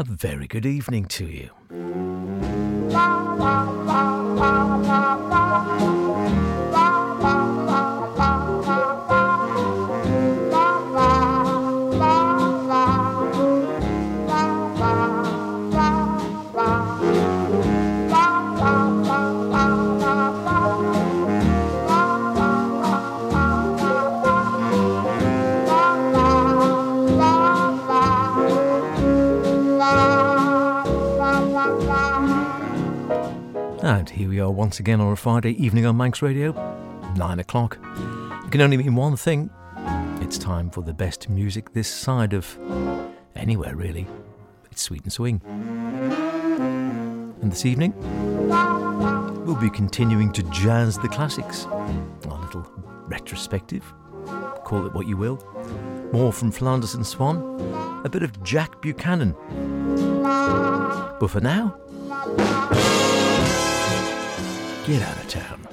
a very good evening to you. Here we are once again on a Friday evening on Manx Radio, 9 o'clock. It can only mean one thing it's time for the best music this side of anywhere, really. It's Sweet and Swing. And this evening, we'll be continuing to jazz the classics. A little retrospective, call it what you will. More from Flanders and Swann, a bit of Jack Buchanan. But for now, get out of town.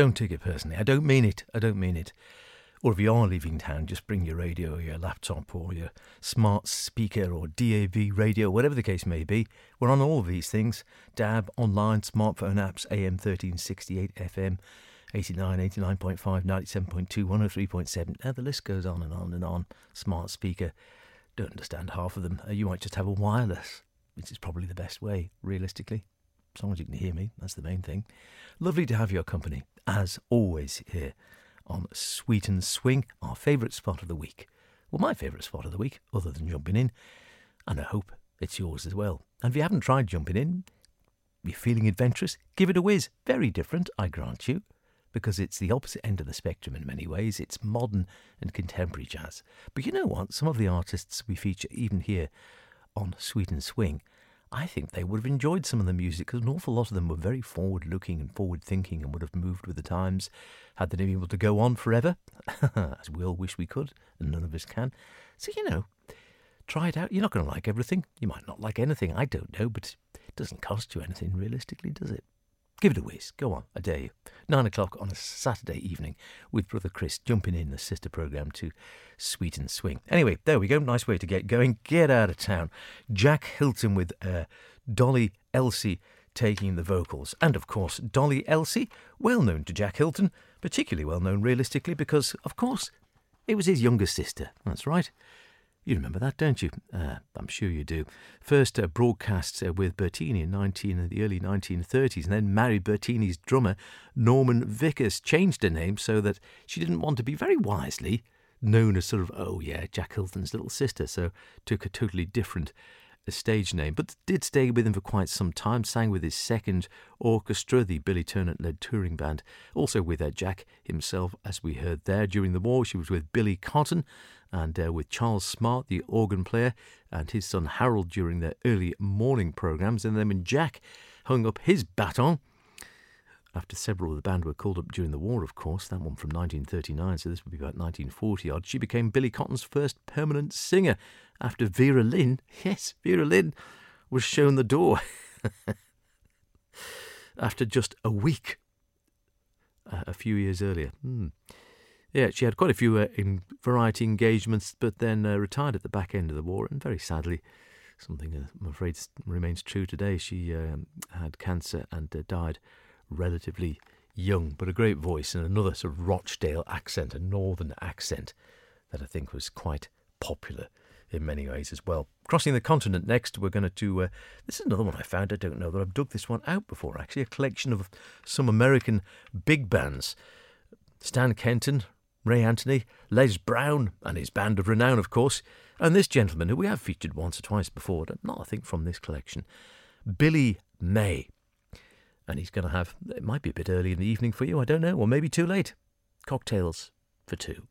Don't take it personally. I don't mean it. I don't mean it. Or if you are leaving town, just bring your radio or your laptop or your smart speaker or DAB radio, whatever the case may be. We're on all of these things DAB, online, smartphone apps, AM 1368, FM 89, 89.5, 97.2, 103.7. Now the list goes on and on and on. Smart speaker. Don't understand half of them. Uh, You might just have a wireless, which is probably the best way, realistically. As long as you can hear me, that's the main thing. Lovely to have your company, as always, here on Sweet and Swing, our favourite spot of the week. Well, my favourite spot of the week, other than jumping in. And I hope it's yours as well. And if you haven't tried jumping in, you're feeling adventurous, give it a whiz. Very different, I grant you, because it's the opposite end of the spectrum in many ways. It's modern and contemporary jazz. But you know what? Some of the artists we feature, even here on Sweet and Swing, I think they would have enjoyed some of the music because an awful lot of them were very forward looking and forward thinking and would have moved with the times had they been able to go on forever, as we all wish we could, and none of us can. So, you know, try it out. You're not going to like everything. You might not like anything. I don't know, but it doesn't cost you anything realistically, does it? Give it a whiz. Go on, I dare you. Nine o'clock on a Saturday evening with Brother Chris jumping in the sister programme to Sweet and Swing. Anyway, there we go. Nice way to get going. Get out of town. Jack Hylton with uh, Dolly Elsie taking the vocals. And of course, Dolly Elsie, well known to Jack Hylton, particularly well known realistically because, of course, it was his younger sister. That's right. You remember that, don't you? Uh, I'm sure you do. First uh, broadcast uh, with Bertini in 19 in the early 1930s, and then married Bertini's drummer Norman Vickers. Changed her name so that she didn't want to be very wisely known as sort of oh yeah Jack Hylton's little sister. So took a totally different a stage name, but did stay with him for quite some time. Sang with his second orchestra, the Billy Turner led touring band. Also with uh, Jack himself, as we heard there. During the war, she was with Billy Cotton and uh, with Charles Smart, the organ player, and his son Harold during their early morning programmes. And then when Jack hung up his baton, after several of the band were called up during the war, of course, that one from 1939, so this would be about 1940 odd, she became Billy Cotton's first permanent singer after Vera Lynn, yes, Vera Lynn, was shown the door after just a week uh, a few years earlier. Hmm. Yeah, she had quite a few uh, variety engagements, but then uh, retired at the back end of the war, and very sadly, something uh, I'm afraid remains true today. She um, had cancer and uh, died relatively young, but a great voice and another sort of Rochdale accent, a northern accent that I think was quite popular in many ways as well. Crossing the continent next, we're going to do. Uh, this is another one I found. I don't know that I've dug this one out before. Actually, a collection of some American big bands: Stan Kenton, Ray Anthony, Les Brown, and his band of renown, of course, and this gentleman who we have featured once or twice before, not I think from this collection, Billy May. And he's going to have. It might be a bit early in the evening for you. I don't know, or maybe too late. Cocktails for two.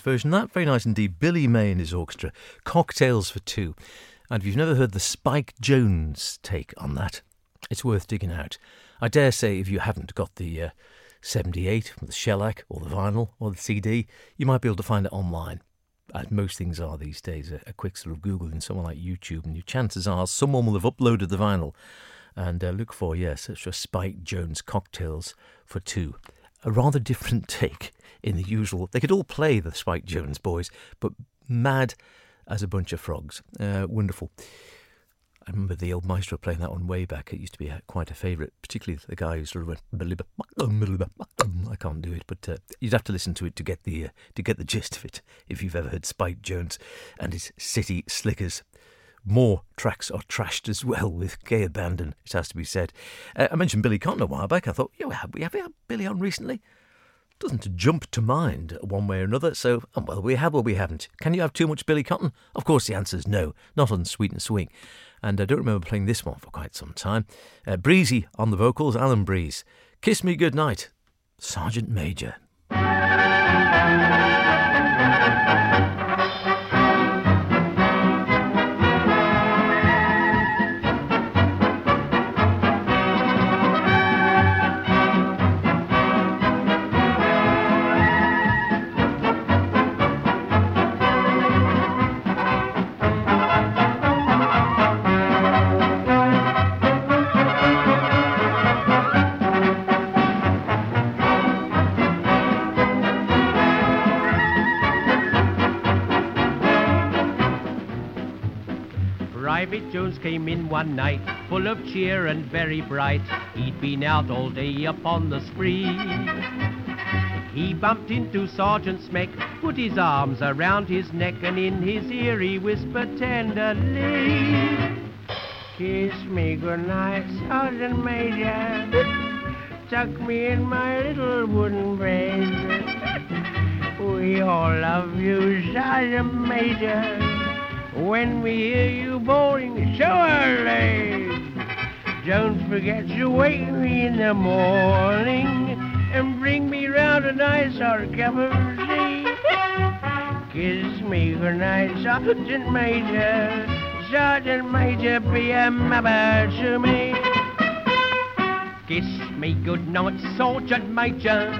Nice version that. Very nice indeed. Billy May and his orchestra. Cocktails for Two. And if you've never heard the Spike Jones take on that, it's worth digging out. I dare say if you haven't got the uh, 78 the shellac or the vinyl or the CD, you might be able to find it online. As most things are these days, a, a quick sort of Google in someone like YouTube, and your chances are someone will have uploaded the vinyl. And uh, look for, yes, it's just Spike Jones Cocktails for Two. A rather different take in the usual. They could all play the Spike Jones boys, but mad as a bunch of frogs. Uh, wonderful. I remember the old maestro playing that one way back. It used to be a, quite a favourite, particularly the guy who sort of went. I can't do it, but uh, you'd have to listen to it to get the uh, to get the gist of it. If you've ever heard Spike Jones and his City Slickers, more tracks are trashed as well with gay abandon. It has to be said. Uh, I mentioned Billy Cotton a while back. I thought, yeah, have we have we had Billy on recently? doesn't jump to mind one way or another. So, um, well, we have or we haven't. Can you have too much Billy Cotton? Of course, the answer is no, not on Sweet and Swing. And I don't remember playing this one for quite some time. Uh, Breezy on the vocals, Alan Breeze. Kiss Me Goodnight, Sergeant Major. Jones came in one night, full of cheer and very bright. He'd been out all day upon the spree. He bumped into Sergeant Smeck, put his arms around his neck, and in his ear he whispered tenderly, Kiss me goodnight, Sergeant Major. Tuck me in my little wooden bed. We all love you, Sergeant Major. When we hear you bowling so early, don't forget to wake me in the morning and bring me round a nice hot cup of tea. Kiss me goodnight, Sergeant Major. Sergeant Major, be a mother to me. Kiss me goodnight, Sergeant Major.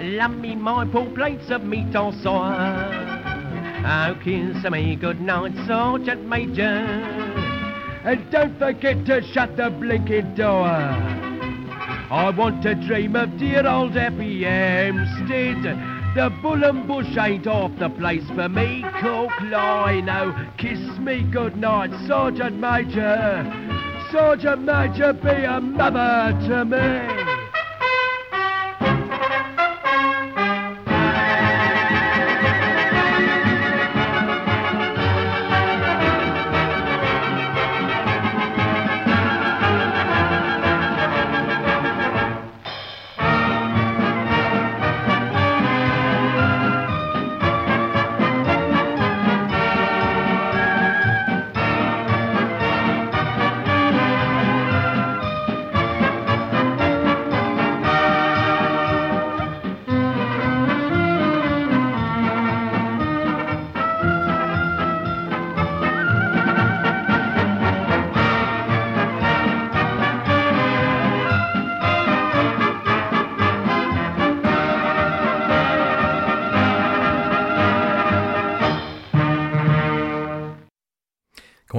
Love me my poor plates of meat en soir. Oh, kiss me good night, Sergeant Major. And don't forget to shut the blinking door. I want to dream of dear old Happy Hampstead. The bull and bush ain't off the place for me, Cook Lino. Kiss me good night, Sergeant Major. Sergeant Major, be a mother to me.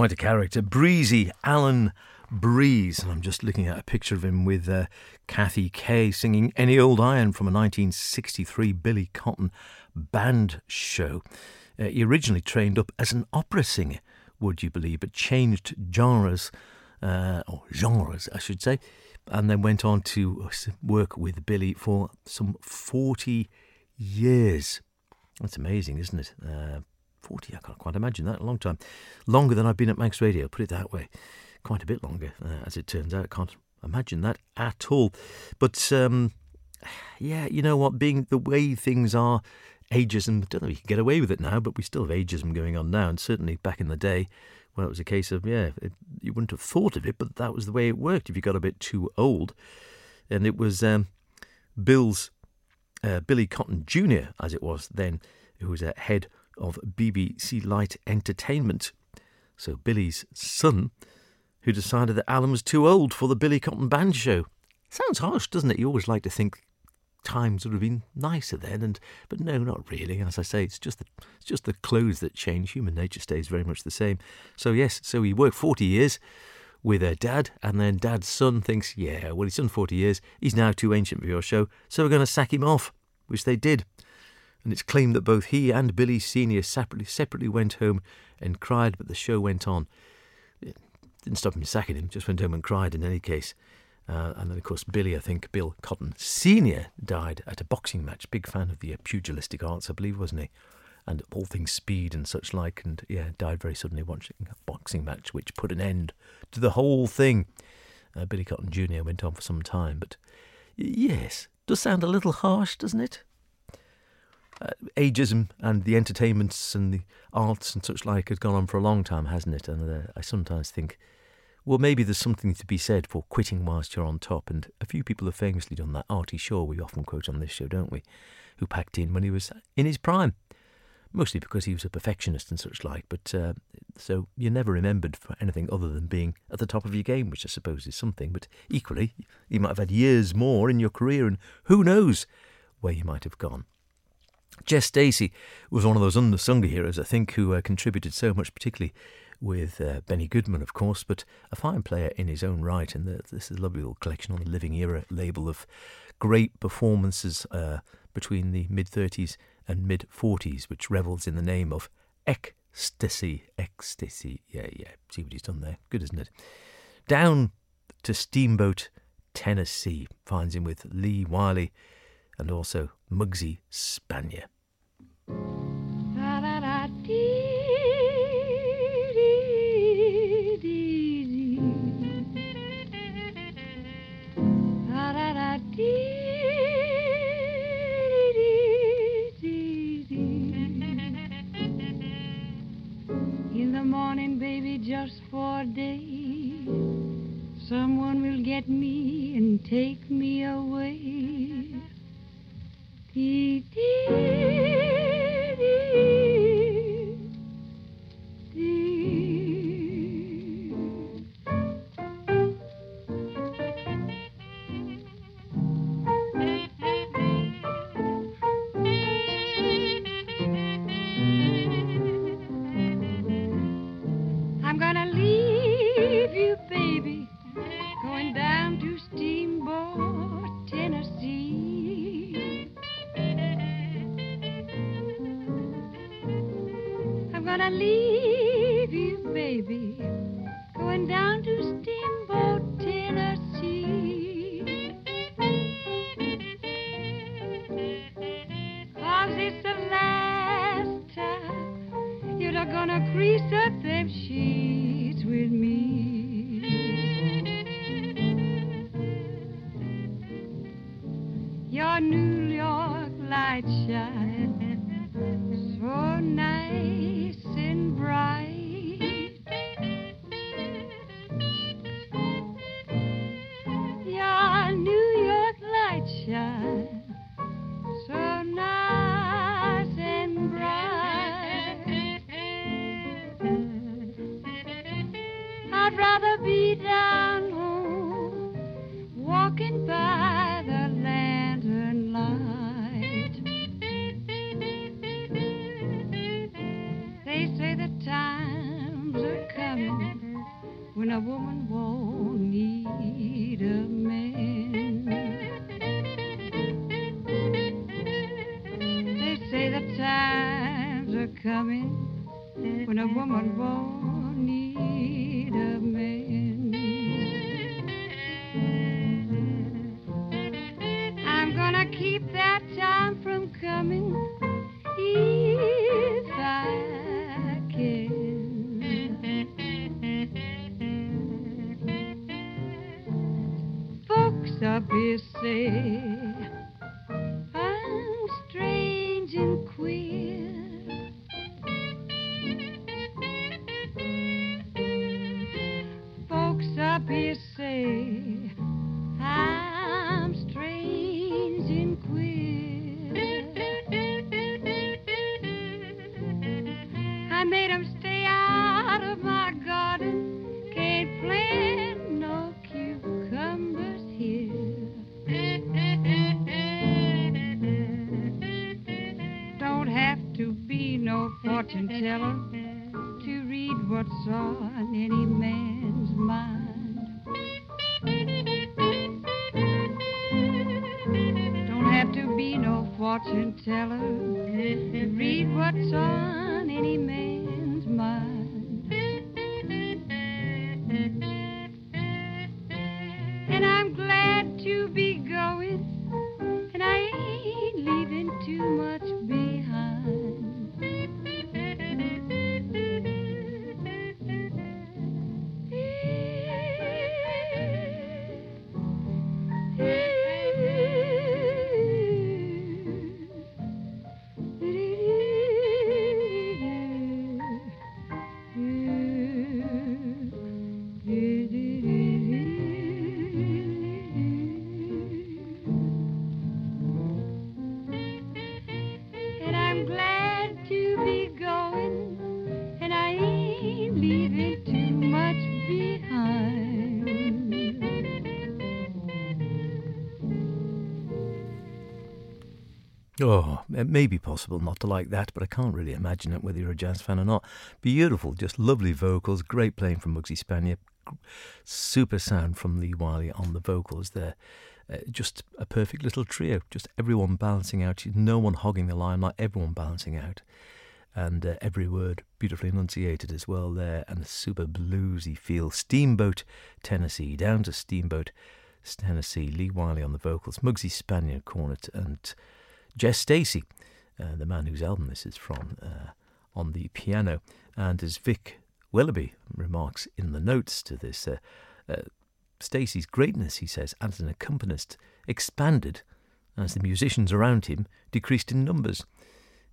Quite a character. Breezy Alan Breeze. And I'm just looking at a picture of him with uh, Kathie Kay singing Any Old Iron from a 1963 Billy Cotton band show. Uh, he originally trained up as an opera singer, would you believe, but changed genres, uh, or genres, I should say, and then went on to work with Billy for some 40 years. That's amazing, isn't it? Uh, 40, I can't quite imagine that, a long time. Longer than I've been at Manx Radio, put it that way. Quite a bit longer, uh, as it turns out. I can't imagine that at all. But, um, yeah, you know what, being the way things are, ageism, I don't know if you can get away with it now, but we still have ageism going on now. And certainly back in the day, well, it was a case of, yeah, it, you wouldn't have thought of it, but that was the way it worked if you got a bit too old. And it was um, Bill's uh, Billy Cotton Jr., as it was then, who was a head of BBC Light Entertainment. So Billy's son, who decided that Alan was too old for the Billy Cotton Band show. Sounds harsh, doesn't it? You always like to think times would have been nicer then, and but no, not really. As I say, it's just the it's just the clothes that change. Human nature stays very much the same. So yes, so he worked forty years with her dad, and then dad's son thinks, yeah, well he's done forty years, he's now too ancient for your show, so we're going to sack him off, which they did. And it's claimed that both he and Billy Senior separately separately went home and cried, but the show went on. It didn't stop him sacking him, just went home and cried in any case. Uh, and then, of course, Billy, I think, Bill Cotton Sr. died at a boxing match. Big fan of the uh, pugilistic arts, I believe, wasn't he? And all things speed and such like. And yeah, died very suddenly watching a boxing match, which put an end to the whole thing. Uh, Billy Cotton Jr. went on for some time, but yes, does sound a little harsh, doesn't it? Uh, ageism and the entertainments and the arts and such like has gone on for a long time, hasn't it? And uh, I sometimes think well, maybe there's something to be said for quitting whilst you're on top, and a few people have famously done that. Artie Shaw, we often quote on this show, don't we? Who packed in when he was in his prime, mostly because he was a perfectionist and such like. But uh, so you're never remembered for anything other than being at the top of your game, which I suppose is something. But equally, you might have had years more in your career, and who knows where you might have gone. Jess Stacy was one of those unsung heroes, I think, who uh, contributed so much, particularly with uh, Benny Goodman, of course, but a fine player in his own right. And the, this is a lovely little collection on the Living Era label of great performances uh, between the mid 30s and mid 40s, which revels in the name of ecstasy. Ecstasy. Yeah, yeah. See what he's done there. Good, isn't it? Down to Steamboat, Tennessee. Finds him with Lee Wiley and also Muggsy Spanier. In the morning, baby, just for a day, someone will get me and take me away. Dee, woman won't need a man. They say the times are coming when a woman won't need a Oh, it may be possible not to like that, but I can't really imagine it whether you're a jazz fan or not. Beautiful, just lovely vocals, great playing from Muggsy Spanier, super sound from Lee Wiley on the vocals there. Uh, just a perfect little trio, just everyone balancing out, no one hogging the limelight, everyone balancing out. And uh, every word beautifully enunciated as well there, and a super bluesy feel. Steamboat, Tennessee, down to Steamboat, Tennessee. Lee Wiley on the vocals, Muggsy Spanier cornet, and Jess Stacy, uh, the man whose album this is from, uh, on the piano. And as Vic Willoughby remarks in the notes to this, uh, uh, Stacy's greatness, he says, as an accompanist expanded as the musicians around him decreased in numbers.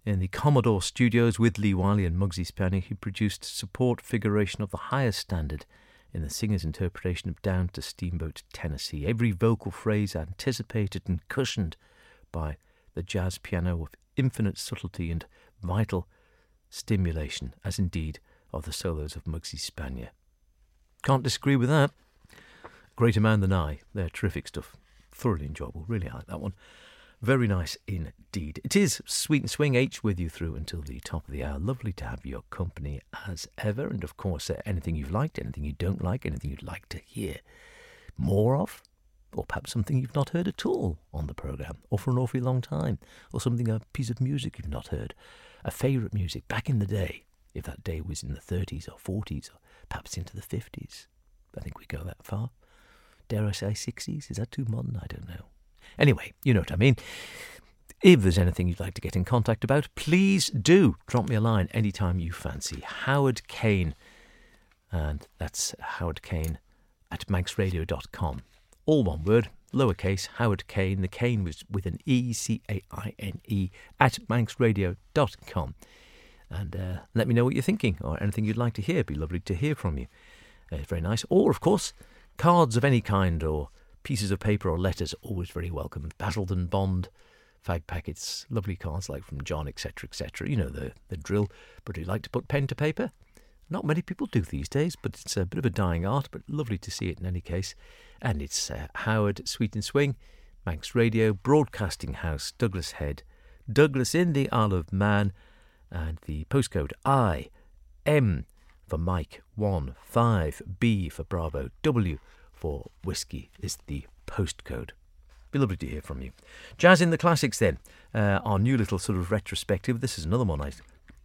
In the Commodore studios with Lee Wiley and Muggsy Spanier, he produced support figuration of the highest standard in the singer's interpretation of Down to Steamboat, Tennessee. Every vocal phrase anticipated and cushioned by the jazz piano of infinite subtlety and vital stimulation, as indeed of the solos of Muggsy Spanier. Can't disagree with that. Greater Man Than I. They're terrific stuff. Thoroughly enjoyable. Really like that one. Very nice indeed. It is Sweet and Swing H with you through until the top of the hour. Lovely to have your company as ever. And of course, uh, anything you've liked, anything you don't like, anything you'd like to hear more of, or perhaps something you've not heard at all on the programme, or for an awfully long time, or something, a piece of music you've not heard, a favourite music back in the day, if that day was in the 30s or 40s, or perhaps into the 50s. I think we go that far. Dare I say 60s? Is that too modern? I don't know. Anyway, you know what I mean. If there's anything you'd like to get in contact about, please do drop me a line anytime you fancy. Howard Caine, and that's Howard Caine at manxradio.com. All one word, lowercase, Howard Caine. The Caine was with an E, C A I N E, at manxradio.com. And uh, let me know what you're thinking or anything you'd like to hear. It'd be lovely to hear from you. Uh, very nice. Or, of course, cards of any kind or pieces of paper or letters, always very welcome. Basildon Bond, fag packets, lovely cards like from John, etc., etc. You know the, the drill. But do you like to put pen to paper? Not many people do these days, but it's a bit of a dying art, but lovely to see it in any case. And it's uh, Howard Sweet and Swing, Manx Radio, Broadcasting House, Douglas Head, Douglas in the Isle of Man, and the postcode I M for Mike 1 5 B for Bravo W for Whiskey is the postcode. Be lovely to hear from you. Jazz in the Classics then, uh, our new little sort of retrospective. This is another one I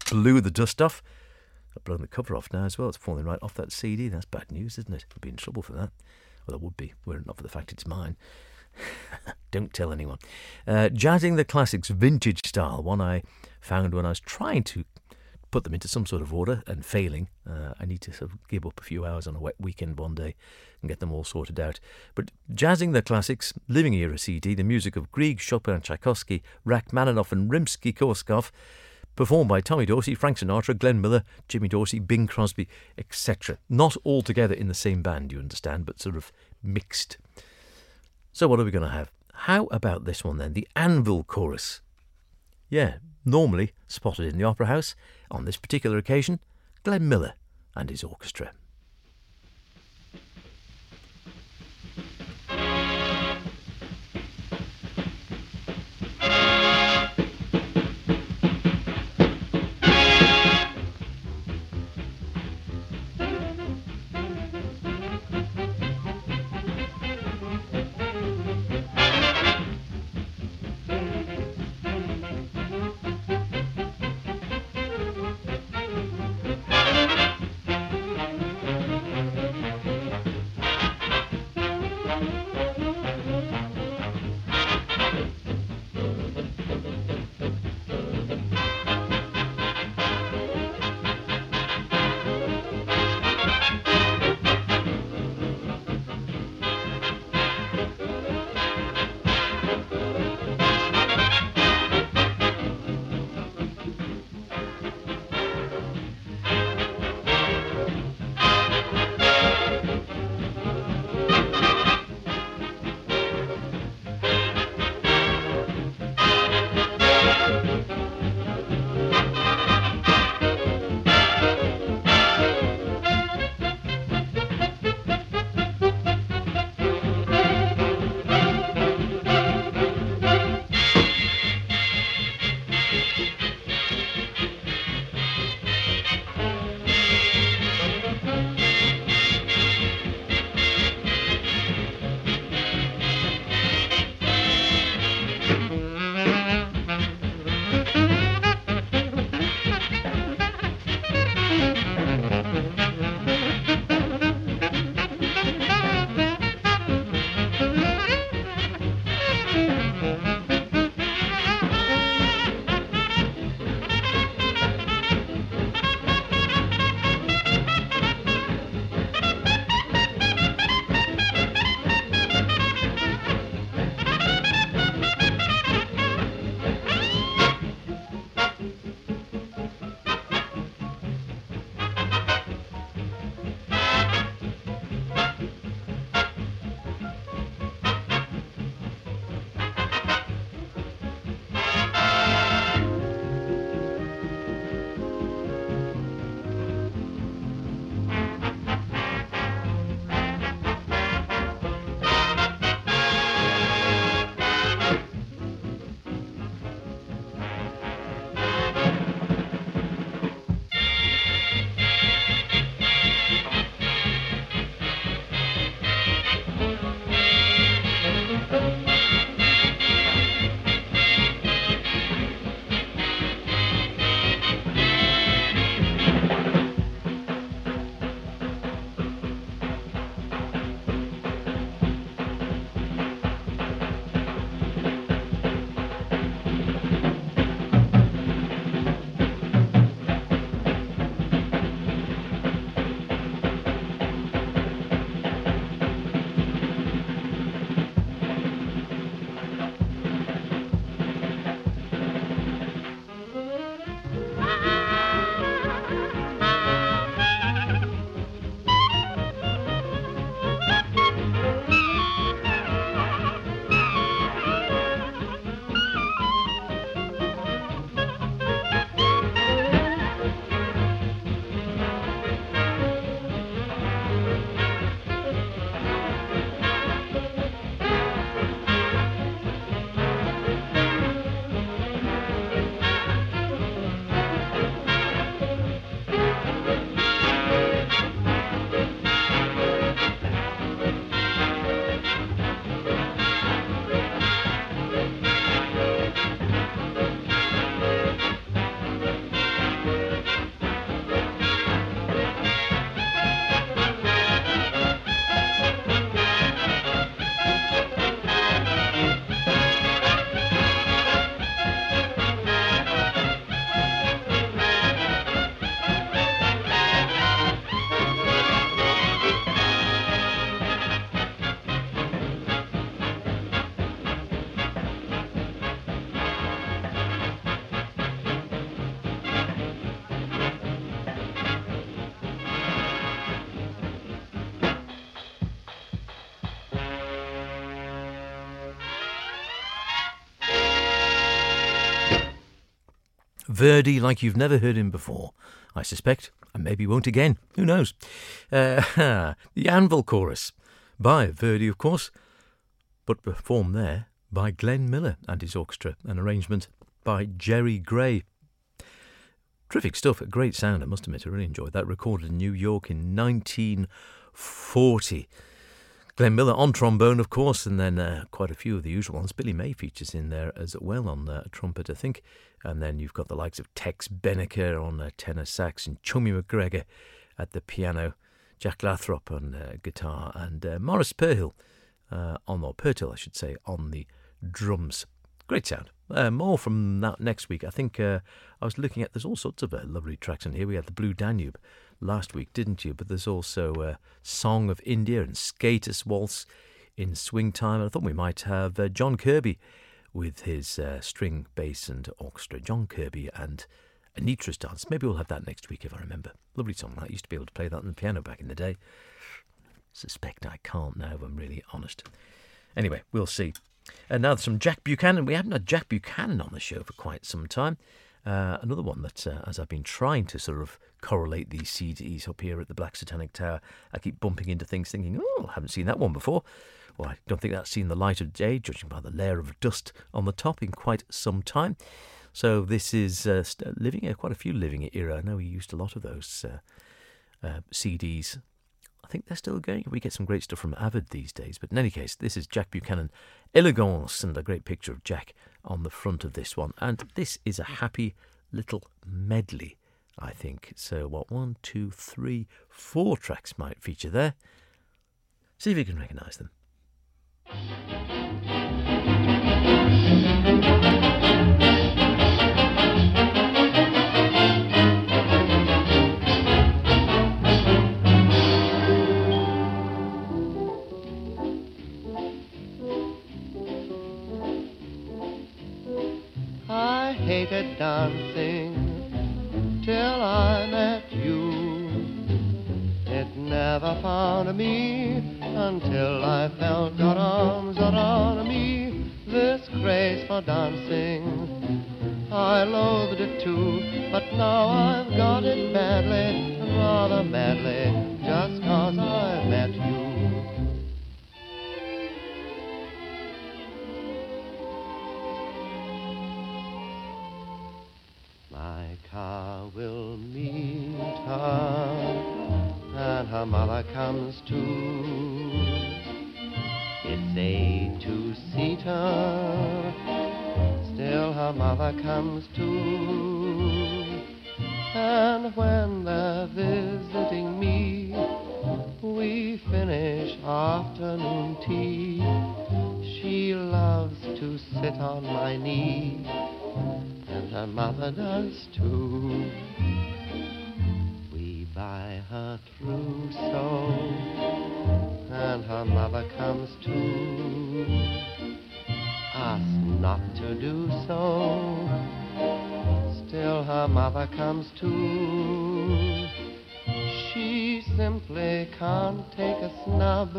blew the dust off. I've blown the cover off now as well. It's falling right off that CD. That's bad news, isn't it? I'd be in trouble for that. Well, I would be, were it not for the fact it's mine. Don't tell anyone. Uh, Jazzing the Classics, vintage style, one I found when I was trying to put them into some sort of order and failing. Uh, I need to sort of give up a few hours on a wet weekend one day and get them all sorted out. But Jazzing the Classics, Living Era CD, the music of Grieg, Chopin, Tchaikovsky, Rachmaninoff, and Rimsky Korsakoff, performed by Tommy Dorsey, Frank Sinatra, Glenn Miller, Jimmy Dorsey, Bing Crosby, etc. Not all together in the same band, you understand, but sort of mixed. So, what are we going to have? How about this one then? The Anvil Chorus. Yeah, normally spotted in the Opera House. On this particular occasion, Glenn Miller and his orchestra. Verdi like you've never heard him before, I suspect, and maybe won't again. Who knows? Uh, the Anvil Chorus by Verdi, of course, but performed there by Glenn Miller and his orchestra, an arrangement by Jerry Gray. Terrific stuff, a great sound, I must admit. I really enjoyed that. Recorded in New York in 1940. Glenn Miller on trombone, of course, and then uh, quite a few of the usual ones. Billy May features in there as well on uh, trumpet, I think. And then you've got the likes of Tex Beneke on uh, tenor sax and Chummy McGregor at the piano, Jack Lathrop on uh, guitar, and uh, Maurice Purhill uh, on, or Purtill, I should say, on the drums. Great sound. Uh, more from that next week. I think uh, I was looking at, there's all sorts of uh, lovely tracks in here. We had the Blue Danube last week, didn't you? But there's also a Song of India and Skaters Waltz in Swing Time. And I thought we might have uh, John Kirby with his uh, string, bass, and orchestra. John Kirby and Anitra's Dance. Maybe we'll have that next week if I remember. Lovely song. I used to be able to play that on the piano back in the day. Suspect I can't now, if I'm really honest. Anyway, we'll see. And now some Jack Buchanan. We haven't had Jack Buchanan on the show for quite some time. Uh, another one that, uh, as I've been trying to sort of correlate these CDs up here at the Black Satanic Tower, I keep bumping into things thinking, oh, I haven't seen that one before. Well, I don't think that's seen the light of day, judging by the layer of dust on the top, in quite some time. So this is uh, living quite a few living era. I know we used a lot of those uh, uh, CDs I think they're still going. We get some great stuff from Avid these days. But in any case, this is Jack Buchanan, Elegance, and a great picture of Jack on the front of this one. And this is a happy little medley, I think. So, what, one, two, three, four tracks might feature there. See if you can recognise them. Hated dancing till I met you. It never found me until I felt your arms around me. This craze for dancing, I loathed it too, but now I've got it badly, rather badly, just cause I met you. Car will meet her, and her mother comes too. It's a two-seater, still her mother comes too. And when they're visiting me, we finish afternoon tea. She loves to sit on my knee and her mother does too. We buy her trousseau, and her mother comes too. Us not to do so, still her mother comes too. She simply can't take a snub.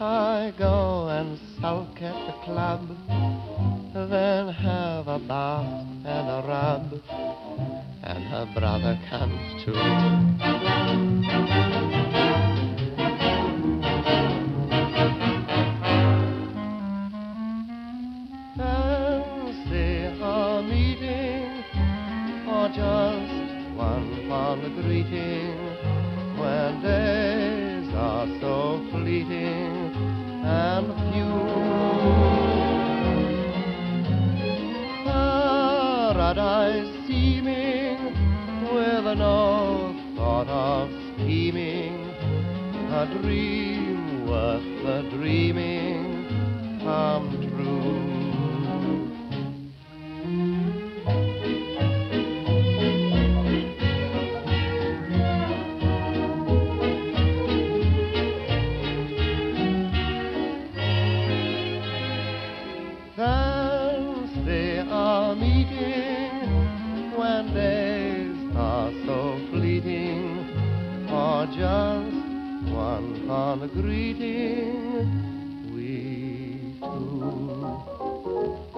I go and sulk at the club then have a bath and a rub, and her brother comes too. Fancy a meeting, or just one fond greeting, when days are so fleeting and few. Paradise seeming with no thought of scheming, a dream worth the dreaming come true. On a greeting we two.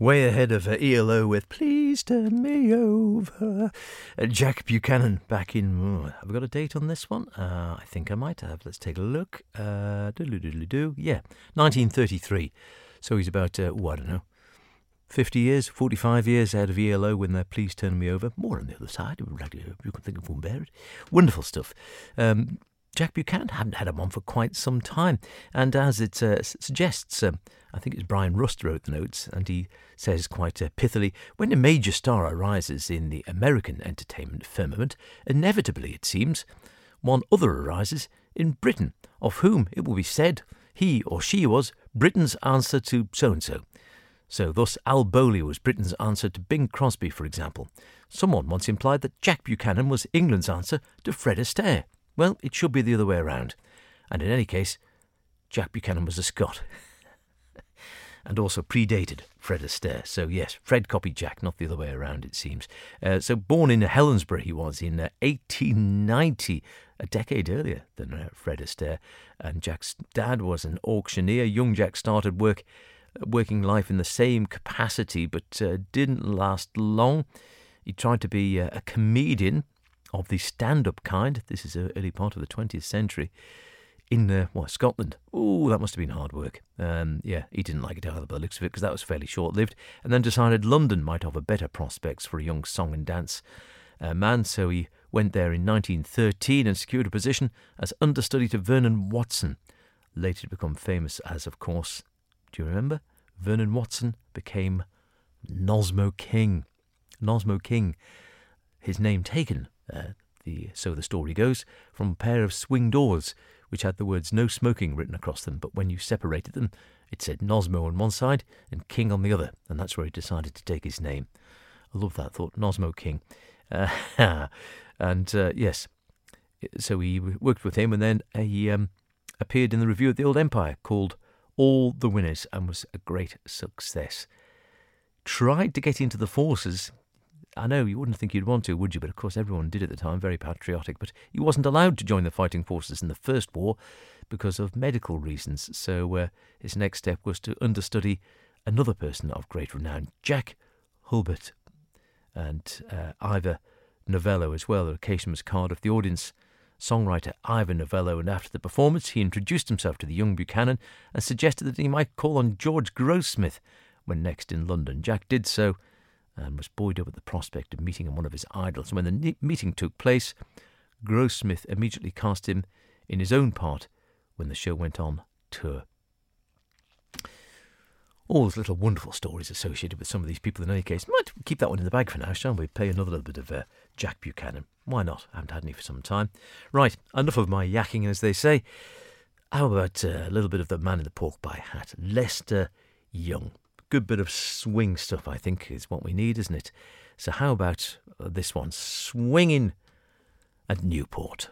Way ahead of ELO with Please Turn Me Over. Uh, Jack Buchanan back in. Have I got a date on this one? Uh, I think I might have. Let's take a look. Uh. Yeah, 1933. So he's about, uh, oh, I don't know, 50 years, 45 years out of ELO when they're Please Turn Me Over. More on the other side. You can think of it. Wonderful stuff. Um, Jack Buchanan hadn't had him on for quite some time. And as it uh, suggests, um, I think it's Brian Rust wrote the notes, and he says quite uh, pithily when a major star arises in the American entertainment firmament, inevitably, it seems, one other arises in Britain, of whom it will be said he or she was Britain's answer to so and so. So, thus, Al Bowlly was Britain's answer to Bing Crosby, for example. Someone once implied that Jack Buchanan was England's answer to Fred Astaire. Well, it should be the other way around. And in any case, Jack Buchanan was a Scot. and also predated Fred Astaire. So, yes, Fred copied Jack, not the other way around, it seems. Uh, so, born in Helensburgh, he was in uh, 1890, a decade earlier than uh, Fred Astaire. And Jack's dad was an auctioneer. Young Jack started work, working life in the same capacity, but uh, didn't last long. He tried to be uh, a comedian of the stand up kind. This is an early part of the 20th century in uh, Scotland. Oh, that must have been hard work. Um, yeah, he didn't like it either by the looks of it because that was fairly short lived. And then decided London might offer better prospects for a young song and dance uh, man, so he went there in 1913 and secured a position as understudy to Vernon Watson, later to become famous as, of course, do you remember? Vernon Watson became Nosmo King. Nosmo King, his name taken uh, the, so the story goes, from a pair of swing doors which had the words no smoking written across them, but when you separated them, it said Nosmo on one side and King on the other, and that's where he decided to take his name. I love that thought, Nosmo King. Uh, and uh, yes, so he worked with him, and then he um, appeared in the review of the Old Empire called All the Winners and was a great success. Tried to get into the forces I know you wouldn't think you'd want to, would you? But of course, everyone did at the time, very patriotic. But he wasn't allowed to join the fighting forces in the First War because of medical reasons. So uh, his next step was to understudy another person of great renown, Jack Hulbert, and uh, Ivor Novello as well. The occasion was card of The audience songwriter Ivor Novello, and after the performance, he introduced himself to the young Buchanan and suggested that he might call on George Grossmith when next in London. Jack did so and was buoyed up at the prospect of meeting one of his idols. When the meeting took place, Grossmith immediately cast him in his own part when the show went on tour. All those little wonderful stories associated with some of these people in any case. Might keep that one in the bag for now, shall we? Play another little bit of uh, Jack Buchanan. Why not? I haven't had any for some time. Right, enough of my yakking, as they say. How about uh, a little bit of the man in the pork pie hat, Lester Young good bit of swing stuff, I think, is what we need, isn't it? So, how about uh, this one? Swinging at Newport.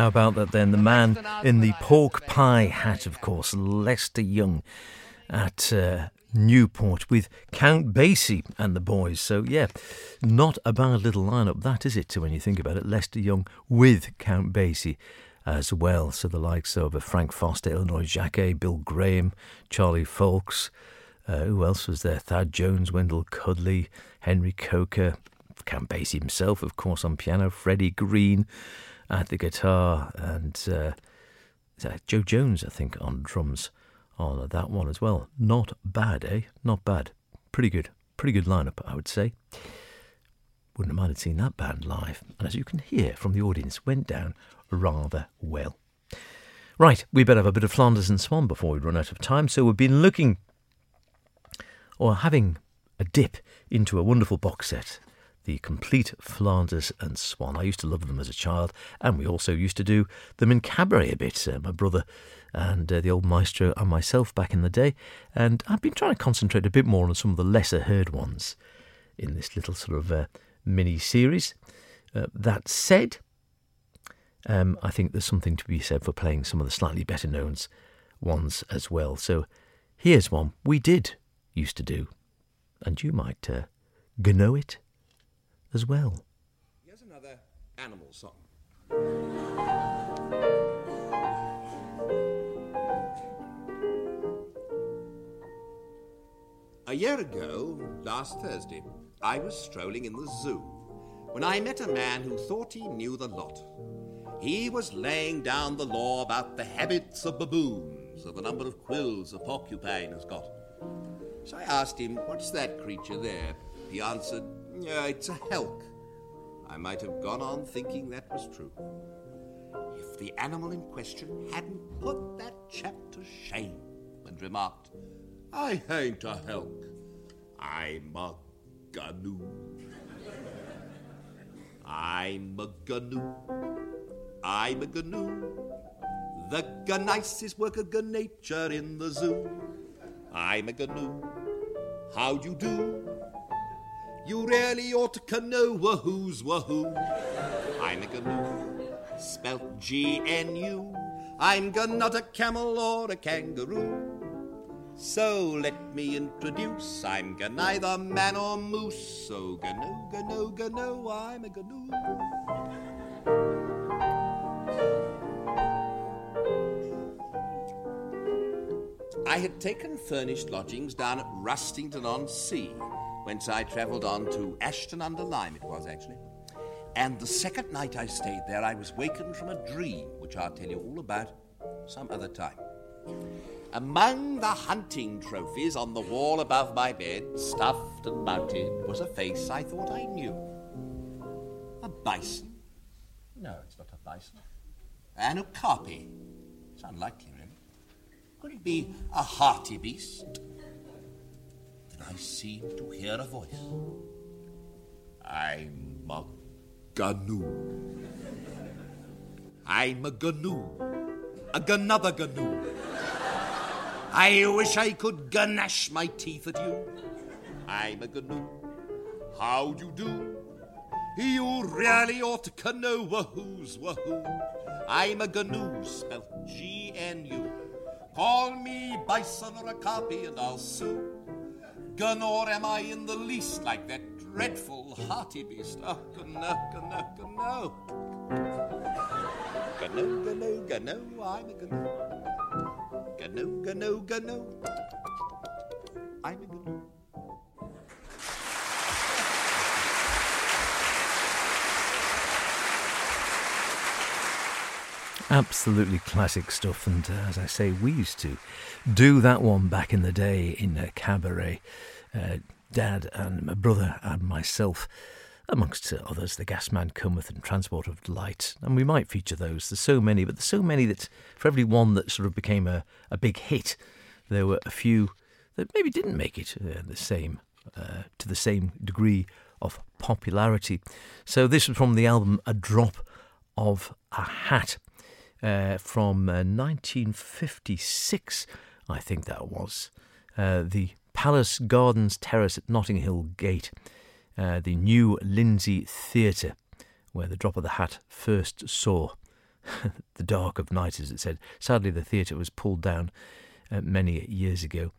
How about that then? The man in the pork pie hat, of course, Lester Young at uh, Newport with Count Basie and the boys. So, yeah, not a bad little lineup, that is it, when you think about it. Lester Young with Count Basie as well. So, the likes of uh, Frank Foster, Illinois Jacquet, Bill Graham, Charlie Fowlkes. Uh, who else was there? Thad Jones, Wendell Culley, Henry Coker, Count Basie himself, of course, on piano, Freddie Green at the guitar, and uh, Jo Jones, I think, on drums on that one as well. Not bad, eh? Not bad. Pretty good. Pretty good lineup, I would say. Wouldn't have minded seeing that band live. And as you can hear from the audience, went down rather well. Right, we better have a bit of Flanders and Swann before we run out of time. So we've been looking or having a dip into a wonderful box set the complete Flanders and Swann. I used to love them as a child, and we also used to do them in cabaret a bit. Uh, my brother and uh, the old maestro and myself back in the day. And I've been trying to concentrate a bit more on some of the lesser heard ones in this little sort of uh, mini series. Uh, that said, um, I think there's something to be said for playing some of the slightly better known ones as well. So here's one we did used to do, and you might uh, know it as well. Here's another animal song. A year ago, last Thursday, I was strolling in the zoo when I met a man who thought he knew the lot. He was laying down the law about the habits of baboons or the number of quills a porcupine has got. So I asked him, What's that creature there? He answered, It's a helk. I might have gone on thinking that was true. If the animal in question hadn't put that chap to shame and remarked, I ain't a helk. I'm a gnu. I'm a gnu. I'm a gnu. The nicest work of nature in the zoo. I'm a gnu. How do you do? You really ought to know wahoo's wahoo. I'm a gnu, spelt G-N-U. I'm not a camel or a kangaroo. So let me introduce, I'm neither man or moose. So gnu, gnu, gnu, I'm a gnu. I had taken furnished lodgings down at Rustington on Sea, whence I travelled on to Ashton under Lyne, it was actually. And the second night I stayed there, I was wakened from a dream, which I'll tell you all about some other time. Among the hunting trophies on the wall above my bed, stuffed and mounted, was a face I thought I knew. A bison? No, it's not a bison. An okapi? It's unlikely, really. Could it be a hartebeest? Then I seemed to hear a voice. I'm a gnu. I'm a gnu. A another gnu. I wish I could ganache my teeth at you. I'm a gnu. How do you do? You really ought to know wahoo's wahoo. I'm a gnu, spelled G-N-U. Call me bison or okapi and I'll sue. Gun or am I in the least like that dreadful hartebeest? Oh, gano, gano, gano. Gano, gano, gano, I'm a gano. Gano, gano, gano. I'm a gano. Absolutely classic stuff, and uh, as I say, we used to do that one back in the day in a cabaret. Uh, Dad and my brother and myself, amongst others, the gas man cometh and transport of delight, and we might feature those. There's so many, but there's so many that for every one that sort of became a, a big hit, there were a few that maybe didn't make it uh, the same uh, to the same degree of popularity. So this was from the album A Drop of a Hat uh, from uh, 1956, I think that was. Uh, the Palace Gardens Terrace at Notting Hill Gate, uh, the new Lindsey Theatre, where the drop of the hat first saw the dark of night, as it said. Sadly, the theatre was pulled down uh, many years ago,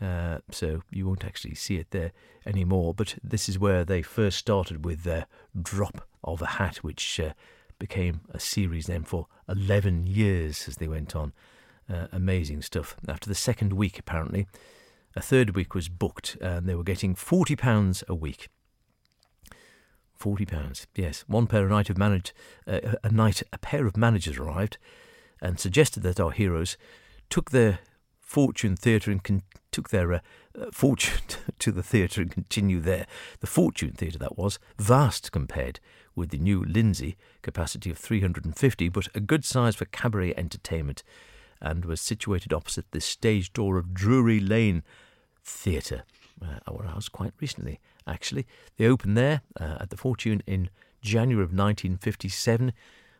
uh, so you won't actually see it there anymore. But this is where they first started with their drop of a hat, which uh, became a series then for 11 years as they went on. Uh, amazing stuff. After the second week, apparently, a third week was booked, and they were getting £40 a week. Forty pounds, yes. One pair of night have managed uh, a night. A pair of managers arrived, and suggested that our heroes took their fortune theatre and con- took their uh, uh, fortune to the theatre and continue there. The fortune theatre that was vast compared with the new Lindsey capacity of 350, but a good size for cabaret entertainment, and was situated opposite the stage door of Drury Lane Theatre, uh, I was quite recently actually. They opened there uh, at the Fortune in January of 1957.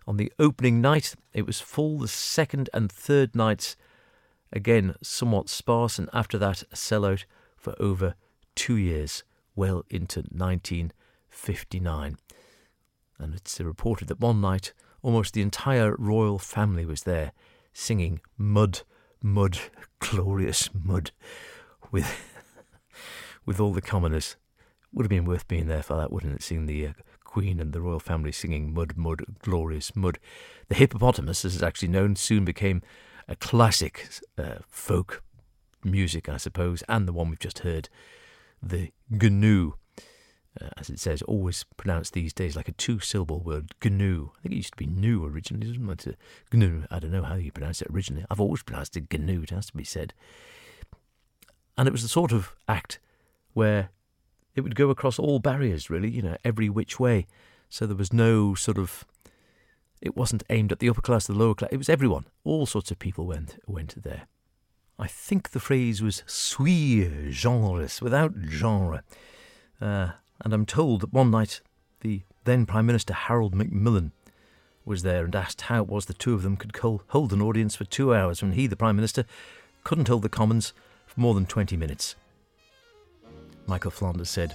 On the opening night, it was full. The second and third nights, again, somewhat sparse, and after that, a sellout for over two years, well into 1959. And it's reported that one night, almost the entire royal family was there singing Mud, Mud, Glorious Mud with, with all the commoners would have been worth being there for that, wouldn't it? Seeing the uh, Queen and the royal family singing Mud, Mud, Glorious Mud. The hippopotamus, as it's actually known, soon became a classic uh, folk music, I suppose, and the one we've just heard, the GNU. Uh, as it says, always pronounced these days like a two-syllable word, GNU. I think it used to be new originally, didn't it? GNU. I don't know how you pronounce it originally. I've always pronounced it GNU, it has to be said. And it was the sort of act where it would go across all barriers, really, you know, every which way. So there was no sort of. It wasn't aimed at the upper class, the lower class. It was everyone. All sorts of people went went there. I think the phrase was sui generis, without genre. Uh, and I'm told that one night the then Prime Minister Harold Macmillan was there and asked how it was the two of them could hold an audience for two hours when he, the Prime Minister, couldn't hold the Commons for more than 20 minutes. Michael Flanders said,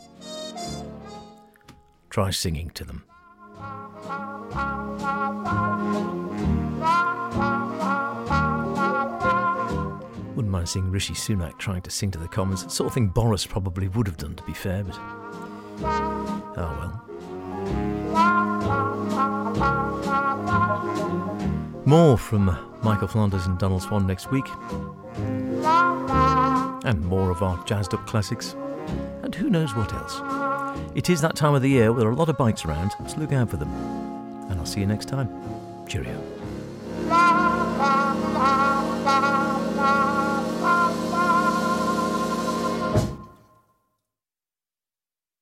Try singing to them. Wouldn't mind seeing Rishi Sunak trying to sing to the Commons. Sort of thing Boris probably would have done, to be fair, but. Oh well. More from Michael Flanders and Donald Swann next week. And more of our jazzed up classics and who knows what else. It is that time of the year where there are a lot of bikes around, so look out for them. And I'll see you next time. Cheerio.